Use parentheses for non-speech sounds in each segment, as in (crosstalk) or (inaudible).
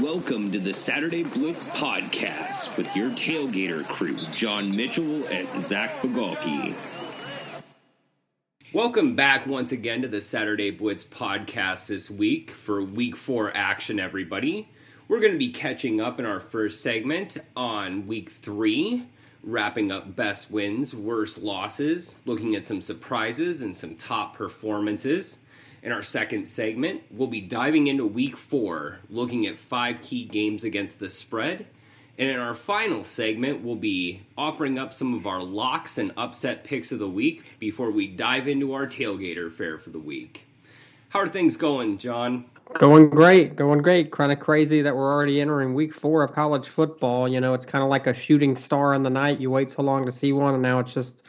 Welcome to the Saturday Blitz podcast with your tailgater crew, John Mitchell and Zach Bigalke. Welcome back once again to the Saturday Blitz podcast this week for week four action, everybody. We're going to be catching up in our first segment on week three, wrapping up best wins, worst losses, looking at some surprises and some top performances. In our second segment, we'll be diving into week four, looking at five key games against the spread. And in our final segment, we'll be offering up some of our locks and upset picks of the week before we dive into our tailgater fare for the week. How are things going, John? Going great, going great. Kind of crazy that we're already entering week four of college football. You know, it's kind of like a shooting star in the night. You wait so long to see one, and now it's just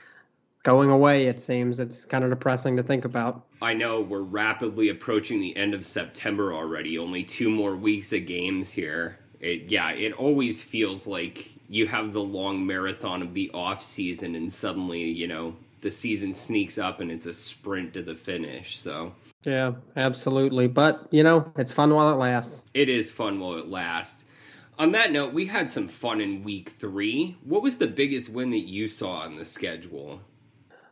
going away, it seems. It's kind of depressing to think about. I know we're rapidly approaching the end of September already, only two more weeks of games here. It, yeah, it always feels like you have the long marathon of the off season and suddenly, you know, the season sneaks up and it's a sprint to the finish. So, yeah, absolutely. But, you know, it's fun while it lasts. It is fun while it lasts. On that note, we had some fun in week three. What was the biggest win that you saw on the schedule?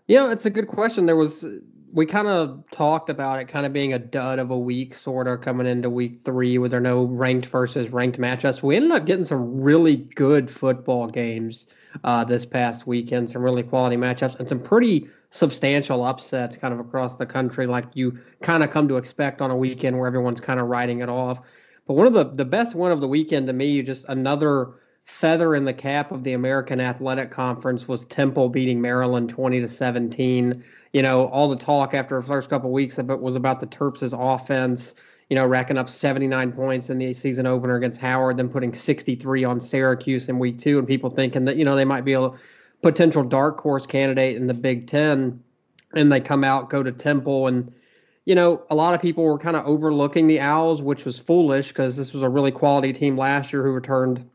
You know, it's a good question. There was we kind of talked about it kind of being a dud of a week, sort of coming into week three, with there no ranked versus ranked matchups. We ended up getting some really good football games uh, this past weekend, some really quality matchups, and some pretty substantial upsets kind of across the country, like you kind of come to expect on a weekend where everyone's kind of writing it off. But one of the the best one of the weekend to me, just another feather in the cap of the American Athletic Conference was Temple beating Maryland 20 to 17. You know, all the talk after the first couple weeks of it was about the Terps' offense, you know, racking up 79 points in the season opener against Howard, then putting 63 on Syracuse in week two, and people thinking that, you know, they might be a potential dark horse candidate in the Big Ten. And they come out, go to Temple, and you know, a lot of people were kind of overlooking the Owls, which was foolish because this was a really quality team last year who returned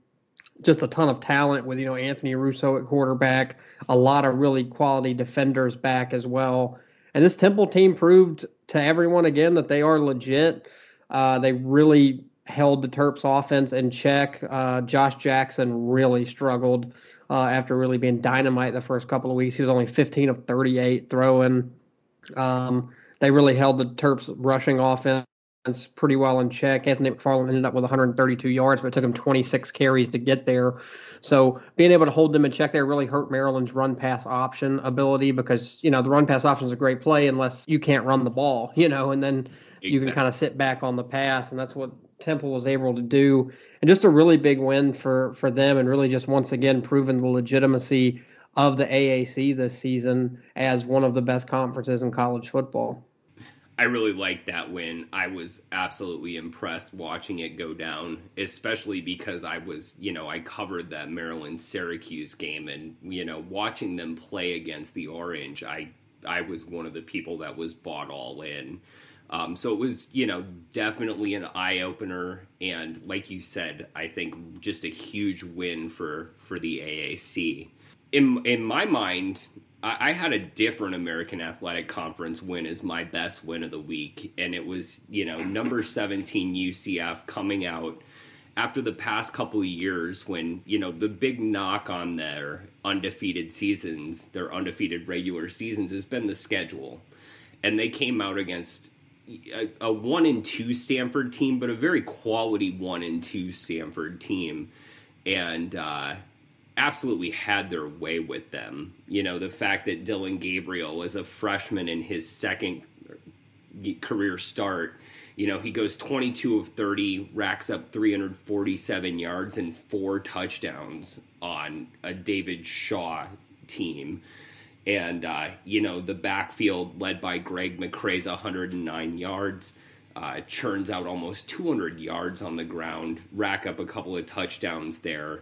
just a ton of talent with you know Anthony Russo at quarterback, a lot of really quality defenders back as well. And this Temple team proved to everyone again that they are legit. Uh, they really held the Terps offense in check. Uh, Josh Jackson really struggled uh, after really being dynamite the first couple of weeks. He was only 15 of 38 throwing. Um, they really held the Terps rushing offense pretty well in check. Anthony McFarland ended up with 132 yards, but it took him 26 carries to get there. So being able to hold them in check there really hurt Maryland's run pass option ability because you know the run pass option is a great play unless you can't run the ball, (laughs) you know, and then exactly. you can kind of sit back on the pass, and that's what Temple was able to do. And just a really big win for for them, and really just once again proving the legitimacy of the AAC this season as one of the best conferences in college football. I really liked that win. I was absolutely impressed watching it go down, especially because I was, you know, I covered that Maryland Syracuse game and, you know, watching them play against the Orange, I I was one of the people that was bought all in. Um, so it was, you know, definitely an eye opener, and like you said, I think just a huge win for for the AAC. In in my mind, I, I had a different American Athletic Conference win as my best win of the week, and it was you know number seventeen UCF coming out after the past couple of years when you know the big knock on their undefeated seasons their undefeated regular seasons has been the schedule. And they came out against a, a one and two stanford team but a very quality one and two stanford team. And uh, absolutely had their way with them. You know, the fact that Dillon Gabriel was a freshman in his second career start, you know, he goes 22 of 30, racks up 347 yards and four touchdowns on a David Shaw team. And, uh, you know, the backfield led by Greg McCrae's 109 yards. Uh, churns out almost 200 yards on the ground, rack up a couple of touchdowns there.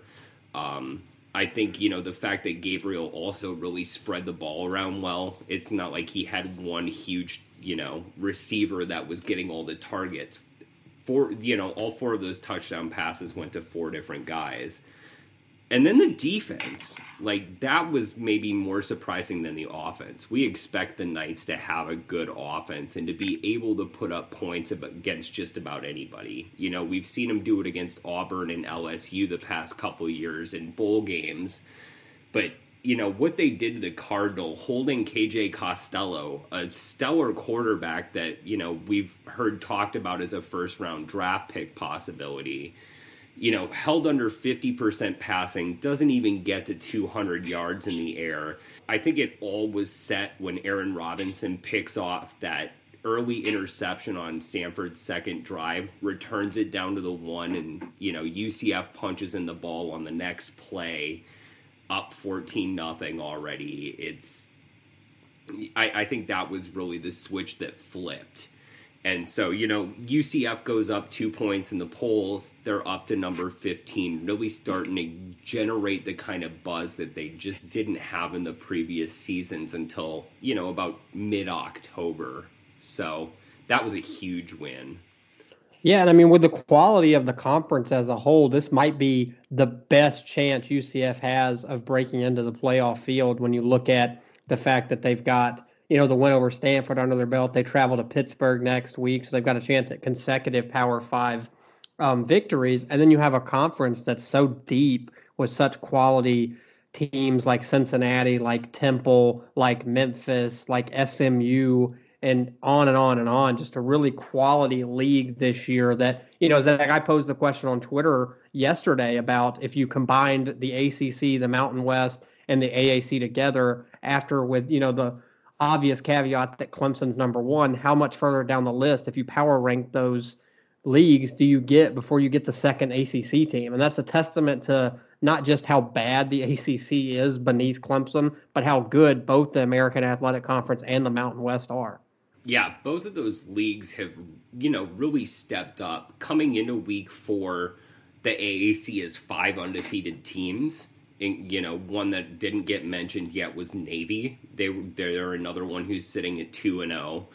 Um, I think you know the fact that Gabriel also really spread the ball around well. It's not like he had one huge you know receiver that was getting all the targets. Four you know all four of those touchdown passes went to four different guys, And then the defense, like that was maybe more surprising than the offense. We expect the Knights to have a good offense and to be able to put up points against just about anybody. You know, we've seen them do it against Auburn and LSU the past couple years in bowl games. But, you know, what they did to the Cardinal, holding KJ Costello, a stellar quarterback that, you know, we've heard talked about as a first round draft pick possibility you know, held under 50% passing, doesn't even get to 200 yards in the air. I think it all was set when Aaron Robinson picks off that early interception on Stanford's second drive, returns it down to the one, and, you know, UCF punches in the ball on the next play, up 14 nothing already. It's, I, I think that was really the switch that flipped and so, you know, UCF goes up two points in the polls. They're up to number 15, really starting to generate the kind of buzz that they just didn't have in the previous seasons until, you know, about mid October. So that was a huge win. Yeah, and I mean, with the quality of the conference as a whole, this might be the best chance UCF has of breaking into the playoff field when you look at the fact that they've got you know, the win over Stanford under their belt. They travel to Pittsburgh next week, so they've got a chance at consecutive Power Five um, victories. And then you have a conference that's so deep with such quality teams like Cincinnati, like Temple, like Memphis, like SMU, and on and on and on. Just a really quality league this year. That you know, Zach, I posed the question on Twitter yesterday about if you combined the ACC, the Mountain West, and the AAC together after with you know the obvious caveat that Clemson's number one. How much further down the list, if you power rank those leagues, do you get before you get the second ACC team? And that's a testament to not just how bad the (laughs) ACC is beneath Clemson, but how good both the American Athletic Conference and the Mountain West are. Yeah, both of those leagues have, you know, really stepped up. Coming into week four, the AAC is five undefeated teams you know, one that didn't get mentioned yet was Navy. They they're another one who's sitting at two and zero.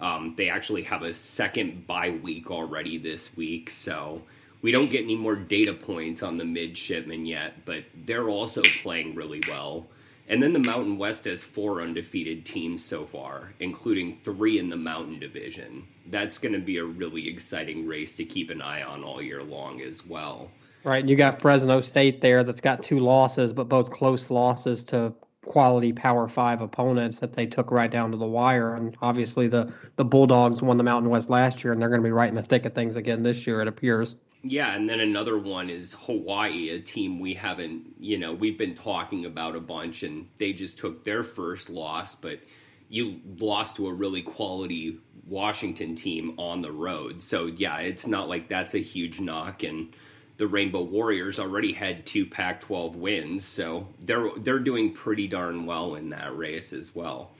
Oh. Um, they actually have a second bye week already this week, so we don't get any more data points on the midshipmen yet. But they're also playing really well. And then the Mountain West has four undefeated teams so far, including three in the Mountain Division. That's going to be a really exciting race to keep an eye on all year long as well. Right, and you got Fresno State there that's got two losses, but both close losses to quality Power Five opponents that they took right down to the wire. And obviously, the the Bulldogs won the Mountain West last year, and they're going to be right in the thick of things again this year. It appears. Yeah, and then another one is Hawaii, a team we haven't, you know, we've been talking about a bunch, and they just took their first loss, but you lost to a really quality Washington team on the road. So yeah, it's not like that's a huge knock and the Rainbow Warriors already had two Pac-12 wins, so they're they're doing pretty darn well in that race as well.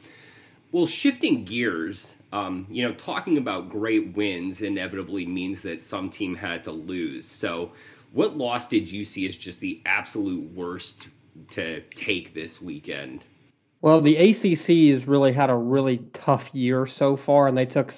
Well, shifting gears, um, you know, talking about great wins inevitably means that some team had to lose. So, what loss did you see as just the absolute worst to take this weekend? Well, the ACC has really had a really tough year so far, and they took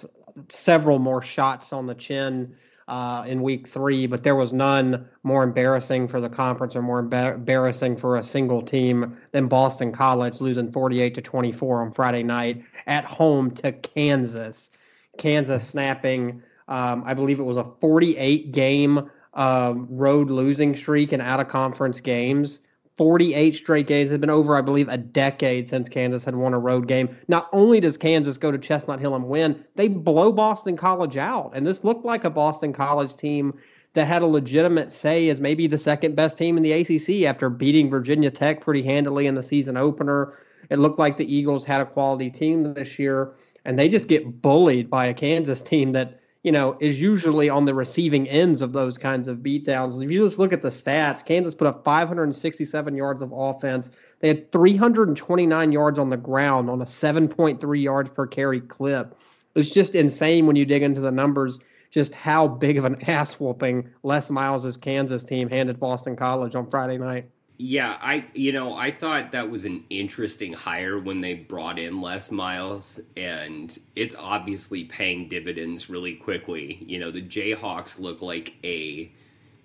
several more shots on the chin uh, in week three, but there was none more embarrassing for the conference or more embarrassing for a single team than Boston College losing 48 to 24 on Friday night at home to Kansas. Kansas snapping, um, I believe it was a 48 game uh, road losing streak in out of conference games. 48 straight games. It's been over, I believe, a decade since Kansas had won a road game. Not only does Kansas go to Chestnut Hill and win, they blow Boston College out. And this looked like a Boston College team that had a legitimate say as maybe the second best team in the ACC after beating Virginia Tech pretty handily in the season opener. It looked like the Eagles had a quality team this year, and they just get bullied by a Kansas team that you know, is usually on the receiving ends of those kinds of beatdowns. If you just look at the stats, Kansas put up 567 yards of offense. They had 329 yards on the ground on a 7.3 yards per carry clip. It's just insane when you dig into the numbers, just how big of an (laughs) ass whooping Les Miles' Kansas team handed Boston College on Friday night. Yeah, I you know I thought that was an interesting hire when they brought in Les Miles, and it's obviously paying dividends really quickly. You know, the Jayhawks look like a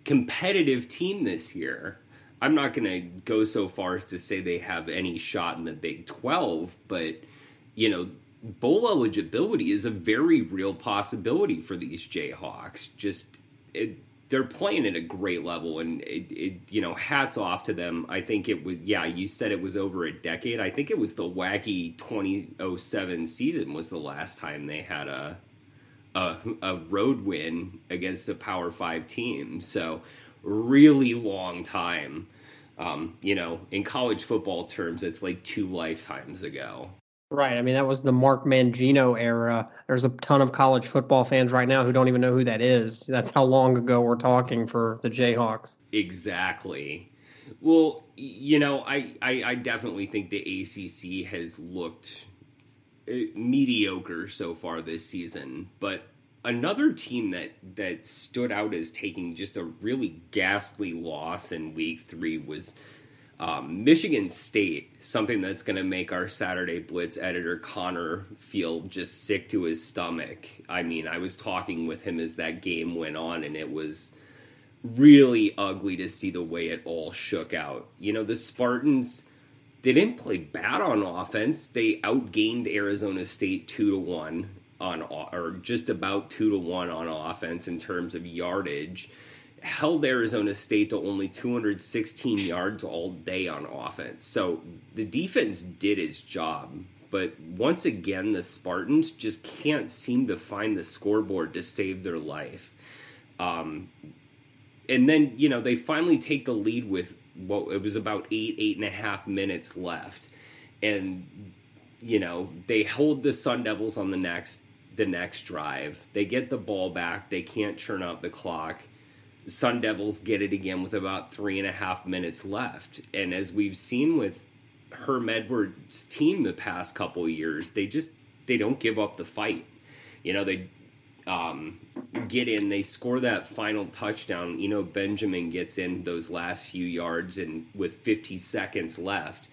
competitive team this year. I'm not going to go so far as to say they have any shot in the Big 12, but you know, bowl eligibility is a very real possibility for these Jayhawks. Just it, they're playing at a great level, and it, it, you know, hats off to them. I think it was yeah. You said it was over a decade. I think it was the wacky 2007 season was the last time they had a a, a road win against a Power Five team. So really long time. Um, you know, in college football terms, it's like two lifetimes ago. Right. I mean, that was the Mark Mangino era. There's a ton of college football fans right now who don't even know who that is. That's how long ago we're talking for the Jayhawks. Exactly. Well, you know, I, I, I definitely think the ACC has looked uh, mediocre so far this season, but another team that that stood out as taking just a really ghastly loss in week three was um, Michigan State, something that's going to make our Saturday Blitz editor Connor feel just sick to his stomach. I mean, I was talking with him as that game went on, and it was really ugly to see the way it all shook out. You know, the Spartans, they didn't play bad on offense. They outgained Arizona State 2 to 1 on or just about 2 to 1 on offense in terms of yardage held Arizona State to only 216 yards all day on offense. So the defense did its job. But once again, the Spartans just can't seem to find the scoreboard to save their life. Um, and then, you know, they finally take the lead with what it was about eight, eight and a half minutes left. And, you know, they hold the Sun Devils on the next the next drive. They get the ball back. They can't churn out the clock Sun Devils get it again with about three and a half minutes left. And as we've seen with Herm Edwards' team the past couple years, they just they don't give up the fight. You know, they um, get in, they score that final touchdown. You know, Benjamin gets in those last few yards and with 50 seconds left.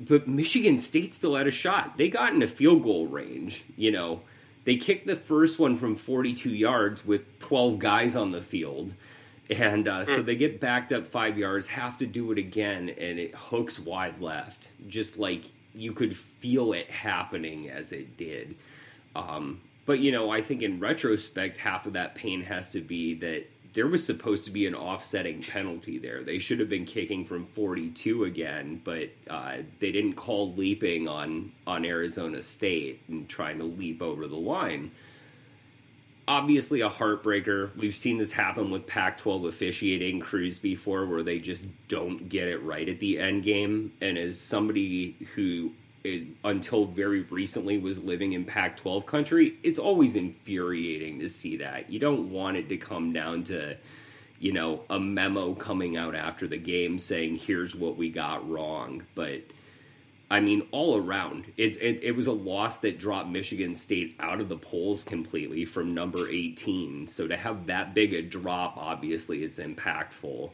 But Michigan State still had a shot. They got in a field goal range, you know they kicked the first one from 42 yards with 12 guys on the field. And uh, so hmm. they get backed up five yards, have to do it again, and it hooks wide left. Just like you could feel it happening as it did. Um, but, you know, I think in retrospect, half of that pain has to be that there was supposed to be an offsetting penalty there. They should have been kicking from 42 again, but uh, they didn't call leaping on on Arizona State and trying to leap over the line. Obviously, a heartbreaker. We've seen this happen with Pac-12 officiating crews before, where they just don't get it right at the end game. And as somebody who it, until very recently was living in Pac 12 country, it's always infuriating to see that. You don't want it to come down to, you know, a memo coming out after the game saying, here's what we got wrong. But, I mean, all around, it, it, it was a loss that dropped Michigan State out of the polls completely from number 18. So to have that big a drop, obviously, it's impactful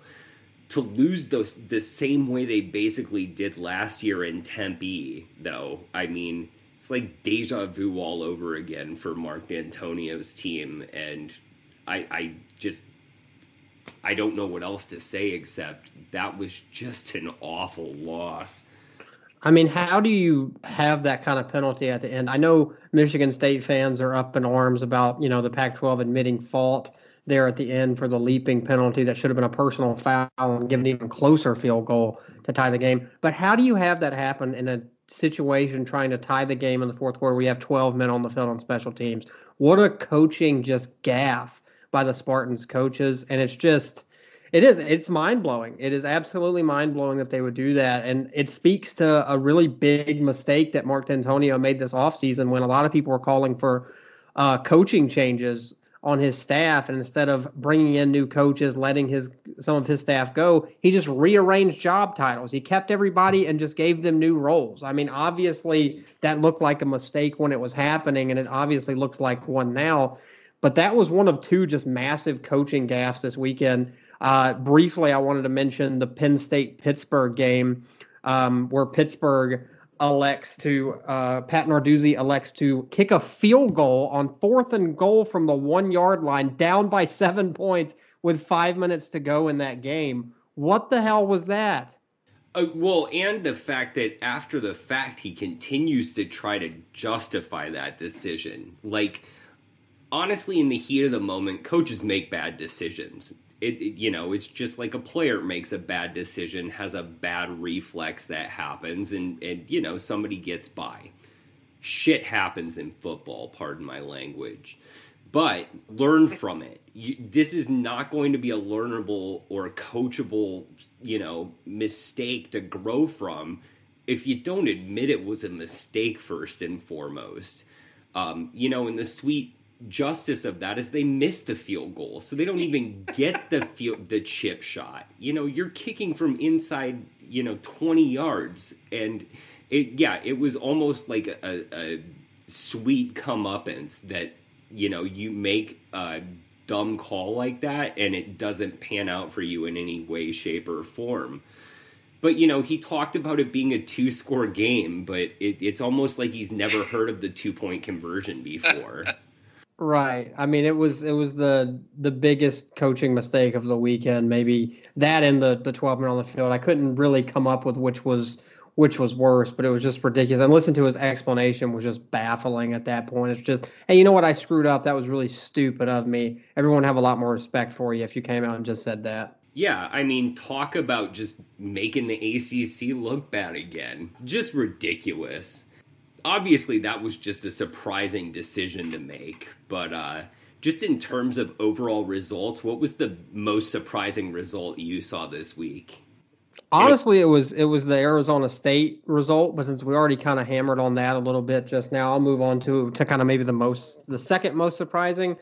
to lose those the same way they basically did last year in Tempe, though. I mean, it's like deja vu all over again for Mark Dantonio's team, and I, I just I don't know what else to say except that was just an awful loss. I mean, how do you have that kind of penalty at the end? I know Michigan State fans are up in arms about, you know, the Pac 12 admitting fault there at the end for the leaping penalty that should have been a personal foul and given even closer field goal to tie the game. But how do you have that happen in a situation trying to tie the game in the fourth quarter? We have 12 men on the field on special teams. What a coaching just gaff by the Spartans coaches. And it's just, it is, it's mind blowing. It is absolutely mind blowing that they would do that. And it speaks to a really big mistake that Mark Dantonio made this offseason when a lot of people were calling for uh, coaching changes on his staff and instead of bringing in new coaches letting his some of his staff go he just rearranged job titles. He kept everybody and just gave them new roles. I mean obviously that looked like a mistake when it was happening and it obviously looks like one now. But that was one of two just massive coaching gaffes this weekend. Uh, briefly i wanted to mention the penn state pittsburgh game um, where pittsburgh elects to uh, Pat Narduzzi elects to kick a field goal on fourth and goal from the one yard line, down by seven points with five minutes to go in that game. What the hell was that? Uh, well, and the fact that after the fact, he continues to try to justify that decision. Like, honestly, in the heat of the moment, coaches make bad decisions. It, it, you know, it's just like a player makes a bad decision, has a bad reflex that happens, and, and you know, somebody gets by. Shit happens in football, pardon my language but learn from it. You, this is not going to be a learnable or coachable, you know, mistake to grow from if you don't admit it was a mistake first and foremost. Um, you know, in the sweet justice of that is they miss the field goal, so they don't even get the (laughs) field the chip shot. You know, you're kicking from inside, you know, 20 yards, and it yeah, it was almost like a, a sweet comeuppance that you know you make a dumb call like that and it doesn't pan out for you in any way shape or form. But you know he talked about it being a two score game but it, it's almost like he's never heard of the two point conversion before (laughs) right i mean it was it was the the biggest coaching mistake of the weekend maybe that and the the 12 men on the field i couldn't really come up with which was which was worse, but it was just ridiculous. And listen to his explanation was just baffling at that point. It's just, hey, you know what? I screwed up. That was really stupid of me. Everyone have a lot more respect for you if you came out and just said that. Yeah, I mean, talk about just making the ACC look bad again. Just ridiculous. Obviously, that was just a surprising decision to make, but uh, just in terms of overall results, what was the most surprising result you saw this week? Honestly, it was it was the Arizona State result, but since we already kind of hammered on that a little bit just now, I'll move on to to kind of maybe the most the second most surprising.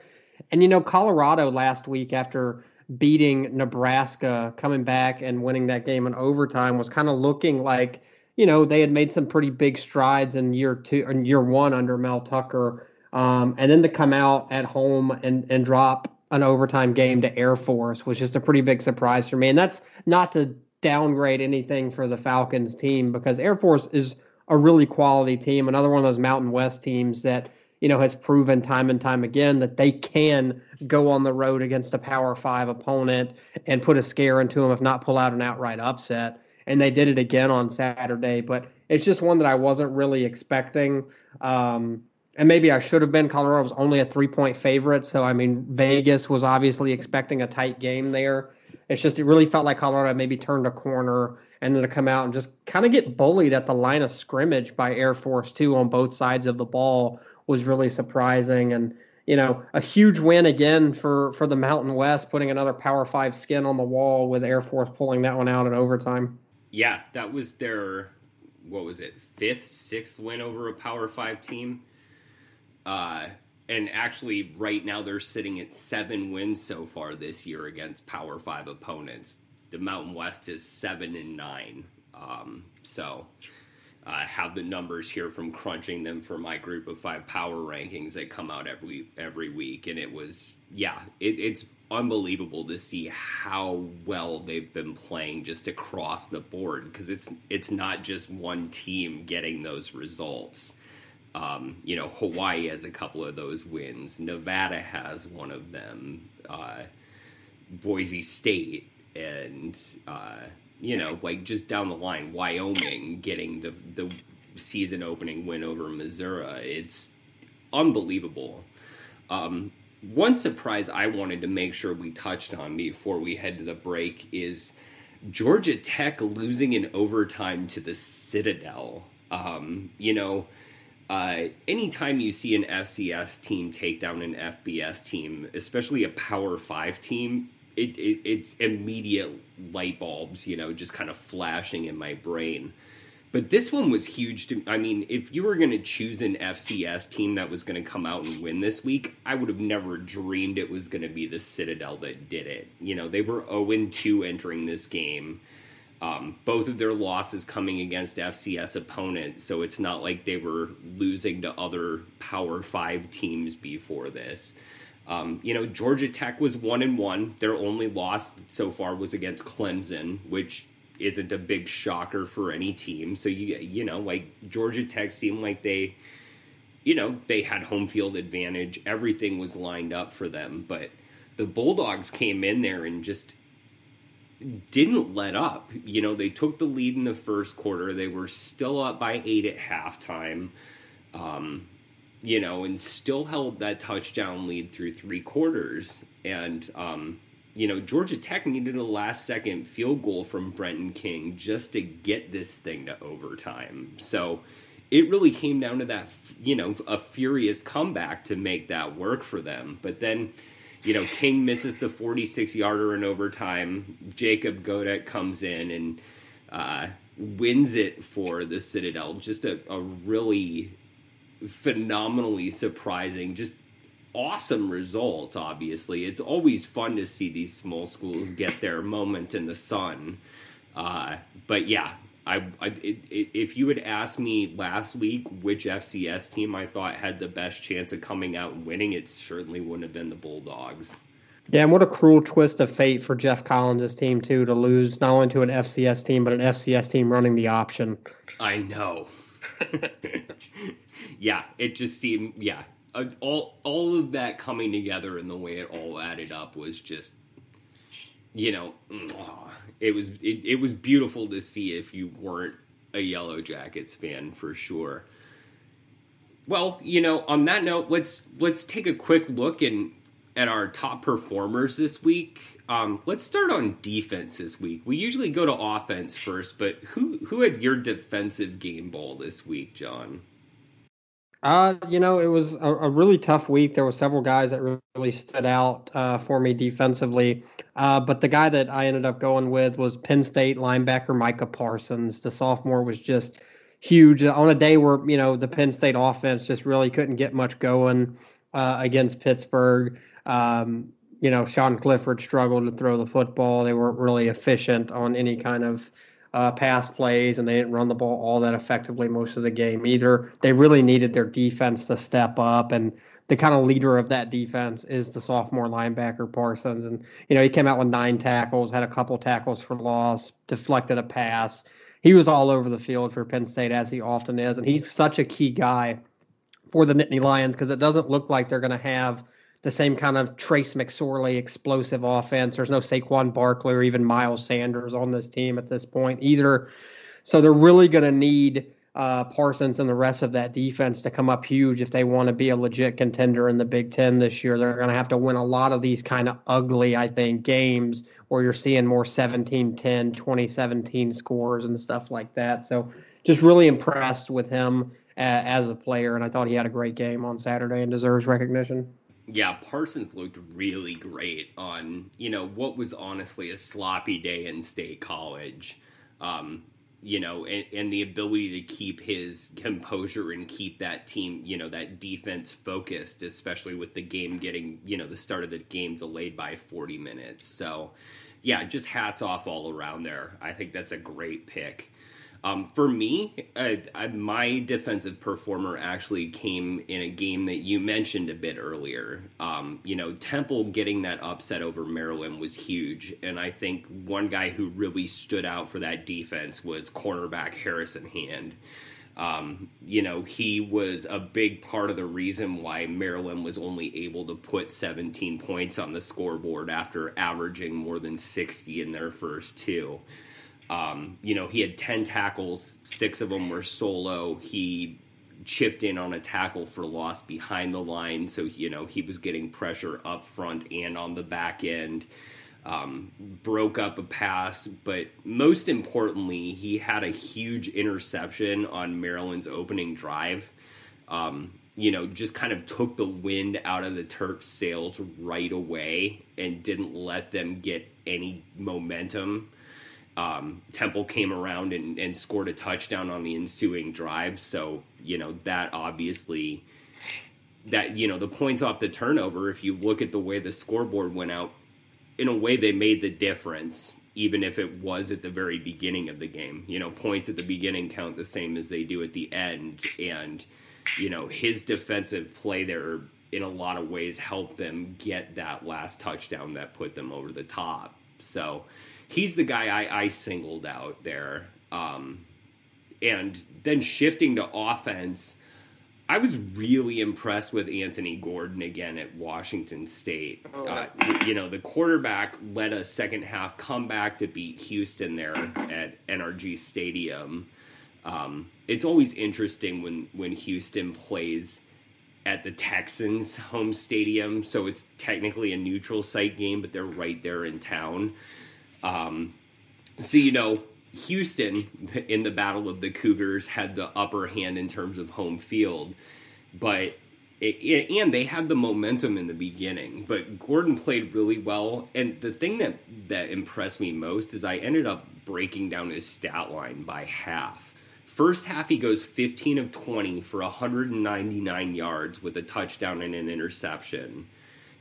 And you know, Colorado last week after beating Nebraska, coming back and winning that game in overtime was kind of looking like you know they had made some pretty big strides in year two and year one under Mel Tucker, um, and then to come out at home and and drop an overtime game to Air Force was just a pretty big surprise for me. And that's not to downgrade anything for the Falcons team because Air Force is a really quality team, another one of those Mountain West teams that you know has proven time and time again that they can go on the road against a Power Five opponent and put a scare into them, if not pull out an outright upset. And they did it again on Saturday, but it's just one that I wasn't really expecting. Um, and maybe I should have been. Colorado was only a three point favorite, so I mean Vegas was obviously expecting a tight game there. It's just it really felt like Colorado maybe turned a corner and then to come out and just kind of get bullied at the line of scrimmage by Air Force Two on both sides of the ball was really surprising and you know a huge win again for for the Mountain West putting another Power 5 skin on the wall with Air Force pulling that one out in overtime. Yeah, that was their what was it? Fifth, sixth win over a Power 5 team. Uh and actually right now they're sitting at seven wins so far this year against power five opponents the mountain west is seven and nine um, so I have the numbers here from crunching them for my group of five power rankings that come out every every week and it was yeah it, it's unbelievable to see how well they've been playing just across the board because it's it's not just one team getting those results um, you know, Hawaii has a couple of those wins. Nevada has one of them. Uh, Boise State and uh, you know, like just down the line, Wyoming getting the the season opening win over Missouri. It's unbelievable. Um, one surprise I wanted to make sure we touched on before we head to the break is Georgia Tech losing in overtime to the Citadel. Um, you know, uh, anytime you see an FCS team take down an FBS team, especially a Power Five team, it, it, it's immediate light bulbs, you know, just kind of flashing in my brain. But this one was huge. To, I mean, if you were going to choose an FCS team that was going to come out and win this week, I would have never dreamed it was going to be the Citadel that did it. You know, they were 0 2 entering this game. Um, both of their losses coming against FCS opponents, so it's not like they were losing to other Power Five teams before this. Um, you know, Georgia Tech was one and one. Their only loss so far was against Clemson, which isn't a big shocker for any team. So you you know, like Georgia Tech seemed like they, you know, they had home field advantage. Everything was lined up for them, but the Bulldogs came in there and just didn't let up. You know, they took the lead in the first quarter. They were still up by eight at halftime. Um, you know, and still held that touchdown lead through three quarters. And, um, you know, Georgia Tech needed a last second field goal from Brenton King just to get this thing to overtime. So it really came down to that, you know, a furious comeback to make that work for them. But then, you know, King misses the 46 yarder in overtime. Jacob Godek comes in and uh, wins it for the Citadel. Just a, a really phenomenally surprising, just awesome result, obviously. It's always fun to see these small schools get their moment in the sun. Uh, but yeah, I, I it, it, if you had asked me last week which FCS team I thought had the best chance of coming out and winning, it certainly wouldn't have been the Bulldogs. Yeah, and what a cruel twist of fate for Geoff Collins' team too to lose not only to an FCS team but an FCS team running the option. I know. (laughs) yeah, it just seemed yeah, all all of that coming together and the way it all added up was just you know, it was it, it was beautiful to see if you weren't a Yellow Jackets fan for sure. Well, you know, on that note, let's let's take a quick look and at our top performers this week. Um, let's start on defense this week. We usually go to offense first, but who who had your defensive game ball this week, John? Uh, you know, it was a, a, really tough week. There were several guys that really stood out uh, for me defensively. Uh, but the guy that I ended up going with was Penn State linebacker Micah Parsons. The sophomore was just huge on a day where you know the Penn State offense just really couldn't get much going uh, against Pittsburgh. Um, you know, Sean Clifford struggled to throw the football. They weren't really efficient on any kind of uh, pass plays, and they didn't run the ball all that effectively most of the game either. They really needed their defense to step up, and the kind of leader of that defense is the sophomore linebacker Parsons. And you know, he came out with nine tackles, had a couple tackles for loss, deflected a pass. He was all over the field for Penn State as he often is, and he's such a key guy for the Nittany Lions because it doesn't look like they're going to have the same kind of Trace McSorley explosive offense. There's no Saquon Barkley or even Miles Sanders on this team at this point either. So they're really going to need uh, Parsons and the rest of that defense to come up huge if they want to be a legit contender in the Big Ten this year. They're going to have to win a lot of these kind of ugly, I think, games where you're seeing more 17 10, 2017 scores and stuff like that. So just really impressed with him uh, as a player. And I thought he had a great game on Saturday and deserves recognition yeah, Parsons looked really great on, you know, what was honestly a sloppy day in state college. Um, you know, and, and, the ability to keep his composure and keep that team, you know, that defense focused, especially with the game getting, you know, the start of the game delayed by 40 minutes. So, yeah, just hats off all around there. I think that's a great pick. Um, for me, uh, I, my defensive performer actually came in a game that you mentioned a bit earlier. Um, you know, Temple getting that upset over Maryland was huge, and I think one guy who really stood out for that defense was cornerback Harrison Hand. Um, you know, he was a big part of the reason why Maryland was only able to put 17 points on the scoreboard after averaging more than 60 in their first two. Um, you know, he had 10 tackles, six of them were solo. He chipped in on a tackle for loss behind the line, so, you know, he was getting pressure up front and on the back end. Um, broke up a pass, but most importantly, he had a huge interception on Maryland's opening drive. Um, you know, just kind of took the wind out of the Terps' sails right away and didn't let them get any momentum um, Temple came around and, and scored a touchdown on the ensuing drive. So, you know, that obviously that you know the points off the turnover if you look at the way the scoreboard went out in a way they made the difference even if it was at the very beginning of the game. You know points at the beginning count the same as they do at the end. And you know his defensive play there in a lot of ways helped them get that last touchdown that put them over the top. So he's the guy I, I singled out there. Um, and then shifting to offense, I was really impressed with Anthony Gordon again at Washington State. Oh, uh, you know, the quarterback led a second half comeback to beat Houston there at NRG Stadium. Um, it's always interesting when when Houston plays at the Texans' home stadium, so it's technically a neutral site game, but they're right there in town. Um, so you know, Houston in the Battle of the Cougars had the upper hand in terms of home field, but it, it, and they had the momentum in the beginning. But Gordon played really well, and the thing that that impressed me most is I ended up breaking down his stat line by half. First half, he goes 15 of 20 for 199 yards with a touchdown and an interception.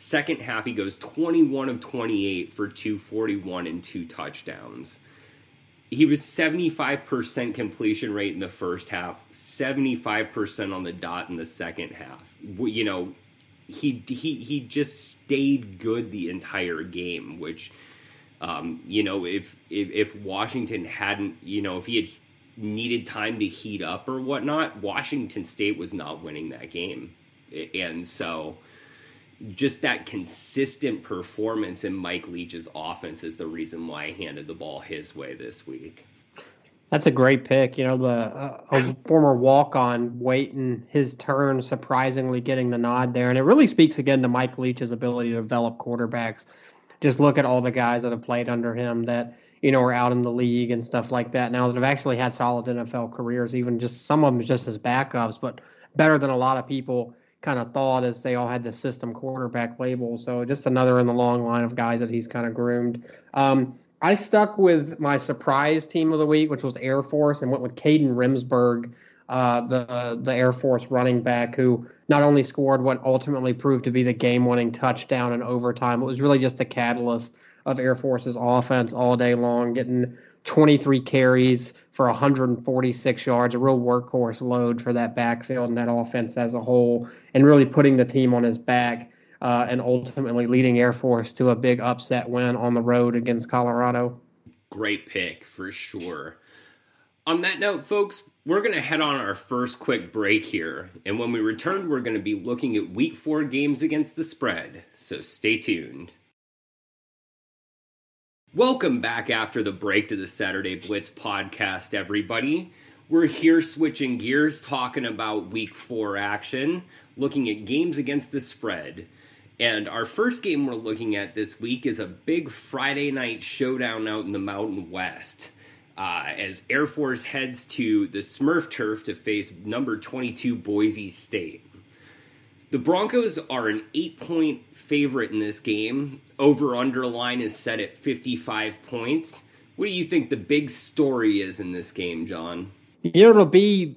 Second half, he goes 21 of 28 for 241 and two touchdowns he was 75% completion rate in the first half, 75% on the dot in the second half. You know, he he he just stayed good the entire game, which um, you know, if, if if Washington hadn't, you know, if he had needed time to heat up or whatnot, Washington State was not winning that game. And so just that consistent performance in Mike Leach's offense is the reason why I handed the ball his way this week. That's a great pick. You know, the uh, a former walk on waiting his turn, surprisingly getting the nod there. And it really speaks again to Mike Leach's ability to develop quarterbacks. Just look at all the guys that have played under him that, you know, are out in the league and stuff like that now that have actually had solid NFL careers, even just some of them just as backups, but better than a lot of people kind of thought as they all had the system quarterback label. So just another in the long line of guys that he's kind of groomed. Um, I stuck with my surprise team of the week, which was Air Force, and went with Kadin Remsberg, uh, the the Air Force running back, who not only scored what ultimately proved to be the game-winning touchdown in overtime, it was really just the catalyst of Air Force's offense all day long, getting 23 carries for 146 yards, a real workhorse load for that backfield and that offense as a whole, and really putting the team on his back uh, and ultimately leading Air Force to a big upset win on the road against Colorado. Great pick for sure. On that note, folks, we're going to head on our first quick break here. And when we return, we're going to be looking at week four games against the spread. So stay tuned. Welcome back after the break to the Saturday Blitz podcast, everybody. We're here switching gears, talking about week four action, looking at games against the spread. And our first game we're looking at this week is a big Friday night showdown out in the Mountain West. Uh, as Air Force heads to the Smurf turf to face number 22 Boise State. The Broncos are an eight point favorite in this game. Over underline is set at 55 points. What do you think the big story is in this game, John? It'll be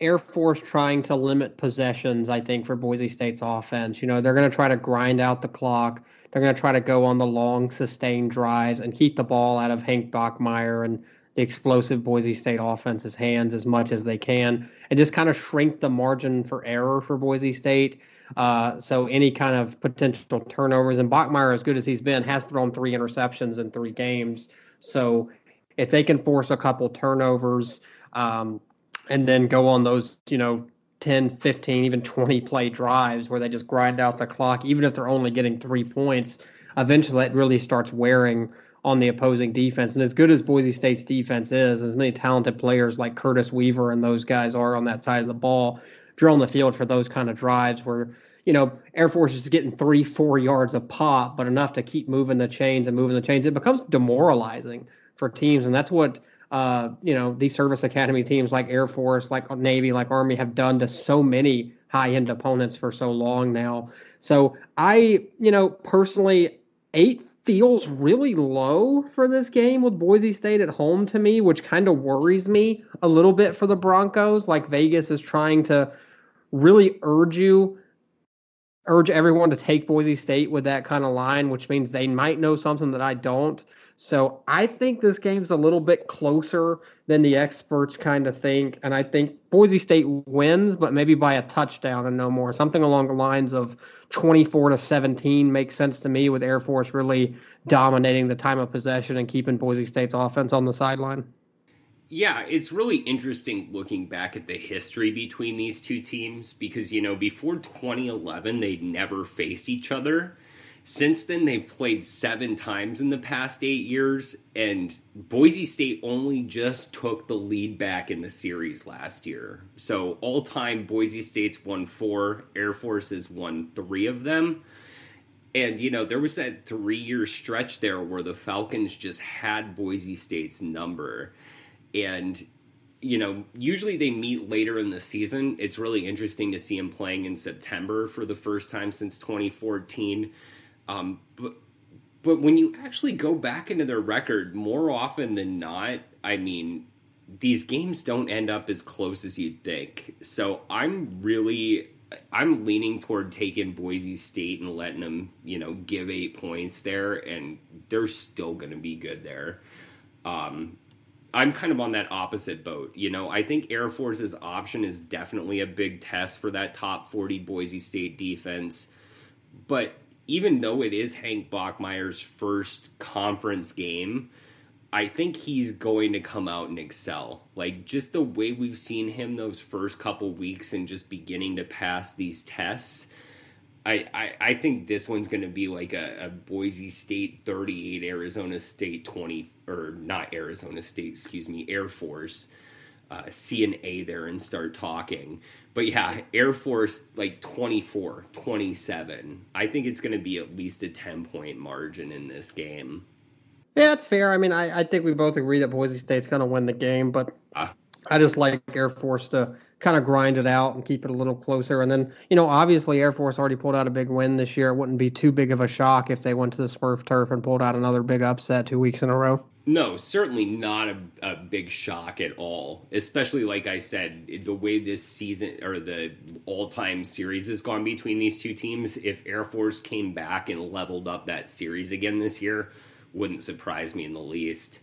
Air Force trying to limit possessions, I think, for Boise State's offense. You know, they're going to try to grind out the clock. They're going to try to go on the long, sustained drives and keep the ball out of Hank Bachmeier and the explosive Boise State offense's hands as much as they can and just kind of shrink the margin for error for Boise State. Uh, so any kind of potential turnovers, and Bachmeier, as good as he's been, has thrown three interceptions in three games. So if they can force a couple turnovers um, and then go on those, you know, 10, 15, even 20 play drives where they just grind out the clock, even if they're only getting three points, eventually it really starts wearing on the opposing defense. And as good as Boise State's defense is, as many talented players like Curtis Weaver and those guys are on that side of the ball, on the field for those kind of drives where you know Air Force is getting three, four yards a pop, but enough to keep moving the chains and moving the chains, it becomes demoralizing for teams, and that's what. Uh, you know these service academy teams like Air Force, like Navy, like Army have done to so many high-end opponents for so long now. So I, you know, personally, eight feels really low for this game with Boise State at home to me, which kind of worries me a little bit for the Broncos. Like Vegas is trying to really urge you, urge everyone to take Boise State with that kind of line, which means they might know something that I don't. So I think this game's a little bit closer than the experts kind of think. And I think Boise State wins, but maybe by a touchdown and no more. Something along the lines of 24 to 17 makes sense to me with Air Force really dominating the time of possession and keeping Boise State's offense on the sideline. Yeah, it's really interesting looking back at the history between these two teams because, you know, before 2011, they'd never faced each other. Since then, they've played seven times in the past eight years, and Boise State only just took the lead back in the series last year. So, all time, Boise State's won four, Air Force has won three of them. And, you know, there was that three year stretch there where the Falcons just had Boise State's number. And, you know, usually they meet later in the season. It's really interesting to see them playing in September for the first time since 2014 um, but but when you actually go back into their record, more often than not, I mean, these games don't end up as close as you'd think. So I'm really I'm leaning toward taking Boise State and letting them, you know, give eight points there, and they're still going to be good there. Um, I'm kind of on that opposite boat. You know, I think Air Force's option is definitely a big test for that top 40 Boise State defense. But even though it is Hank Bachmeier's first conference game, I think he's going to come out and excel. Like just the way we've seen him those first couple weeks and just beginning to pass these tests. I, I, I think this one's going to be like a, a Boise State 38, Arizona State 20, or not Arizona State, excuse me, Air Force uh, C and A there and start talking. But yeah, Air Force like 24, 27. I think it's going to be at least a 10 point margin in this game. Yeah, that's fair. I mean, I, I think we both agree that Boise State's going to win the game, but uh, I just like Air Force to kind of grind it out and keep it a little closer. And then, you know, obviously Air Force already pulled out a big win this year. It wouldn't be too big of a shock if they went to the Smurf turf and pulled out another big upset two weeks in a row. No, certainly not a, a big shock at all. Especially like I said, the way this season or the all-time series has gone between these two teams. If Air Force came back and leveled up that series again this year, wouldn't surprise me in the least.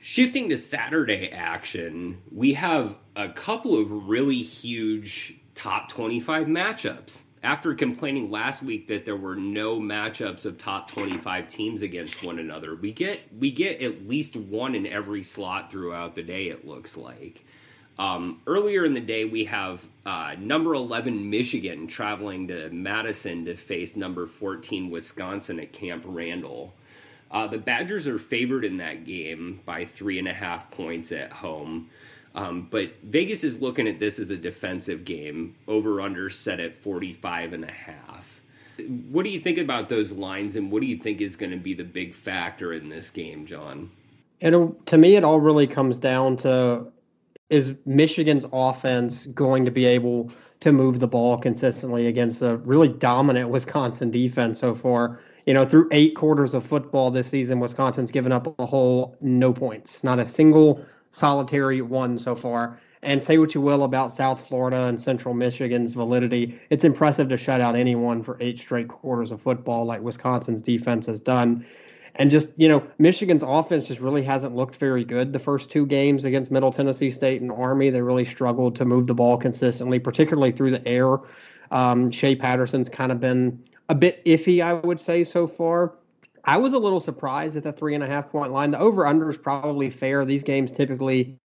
Shifting to Saturday action, we have a couple of really huge top 25 matchups after complaining last week that there were no matchups of top 25 teams against one another we get we get at least one in every slot throughout the day it looks like. Um, earlier in the day we have uh, number 11 michigan traveling to madison to face number 14 wisconsin at camp randall. Uh, the badgers are favored in that game by three and a half points at home um, but Vegas is looking at this as a defensive game. Over under set at 45 and a half. What do you think about those lines and what do you think is going to be the big factor in this game, John? And to me, it all really comes down to is Michigan's offense going to be able to move the ball consistently against a really dominant Wisconsin defense so far? You know, through eight quarters of football this season, Wisconsin's given up a whole no points, not a single solitary one so far. And say what you will about South Florida and Central Michigan's validity, it's impressive to shut out anyone for eight straight quarters of football like Wisconsin's defense has done. And just, you know, Michigan's offense just really hasn't looked very good the first two games against Middle Tennessee State and Army. They really struggled to move the ball consistently, particularly through the air. Um, Shea Patterson's kind of been a bit iffy, I would say, so far. I was a little surprised at the three and a half point line. The over under is probably fair. These games typically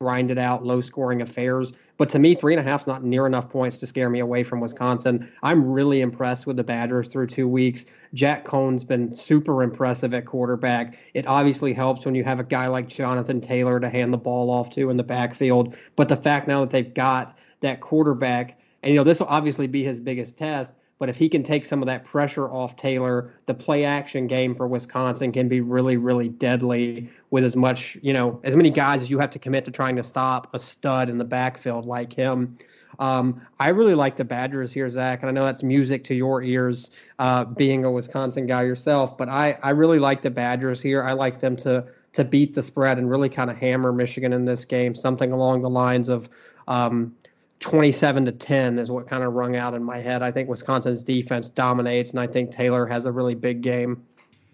grinded out, low scoring affairs. But to me, three and a half is not near enough points to scare me away from Wisconsin. I'm really impressed with the Badgers through two weeks. Jack Coan's been super impressive at quarterback. It obviously helps when you have a guy like Jonathan Taylor to hand the ball off to in the backfield. But the fact now that they've got that quarterback, and you know, this will obviously be his biggest test but if he can take some of that pressure off Taylor, the play action game for Wisconsin can be really, really deadly with as much, you know, as many guys as you have to commit to trying to stop a stud in the backfield like him. Um, I really like the Badgers here, Zach, and I know that's music to your ears, uh, being a Wisconsin guy yourself. But I, I really like the Badgers here. I like them to to beat the spread and really kind of hammer Michigan in this game, something along the lines of um, 27 to 10 is what kind of rung out in my head. I think Wisconsin's defense dominates, and I think Taylor has a really big game.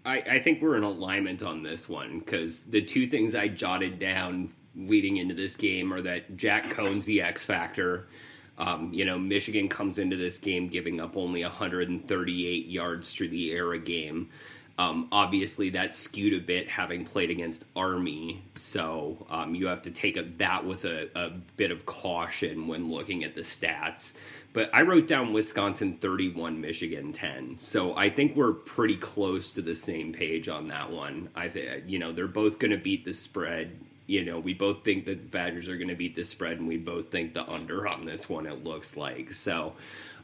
I, I think we're in alignment on this one because the two things I jotted down leading into this game are that Jack Coan's the X factor. Um, you know, Michigan comes into this game giving up only 138 yards through the air a game. Um, obviously, that skewed a bit having played against Army, so um, you have to take a, that with a, a, bit of caution when looking at the stats. But I wrote down Wisconsin 31, Michigan 10, so I think we're pretty close to the same page on that one. I think you know they're both going to beat the spread. You know, we both think the Badgers are going to beat the spread, and we both think the under on this one. It looks like so.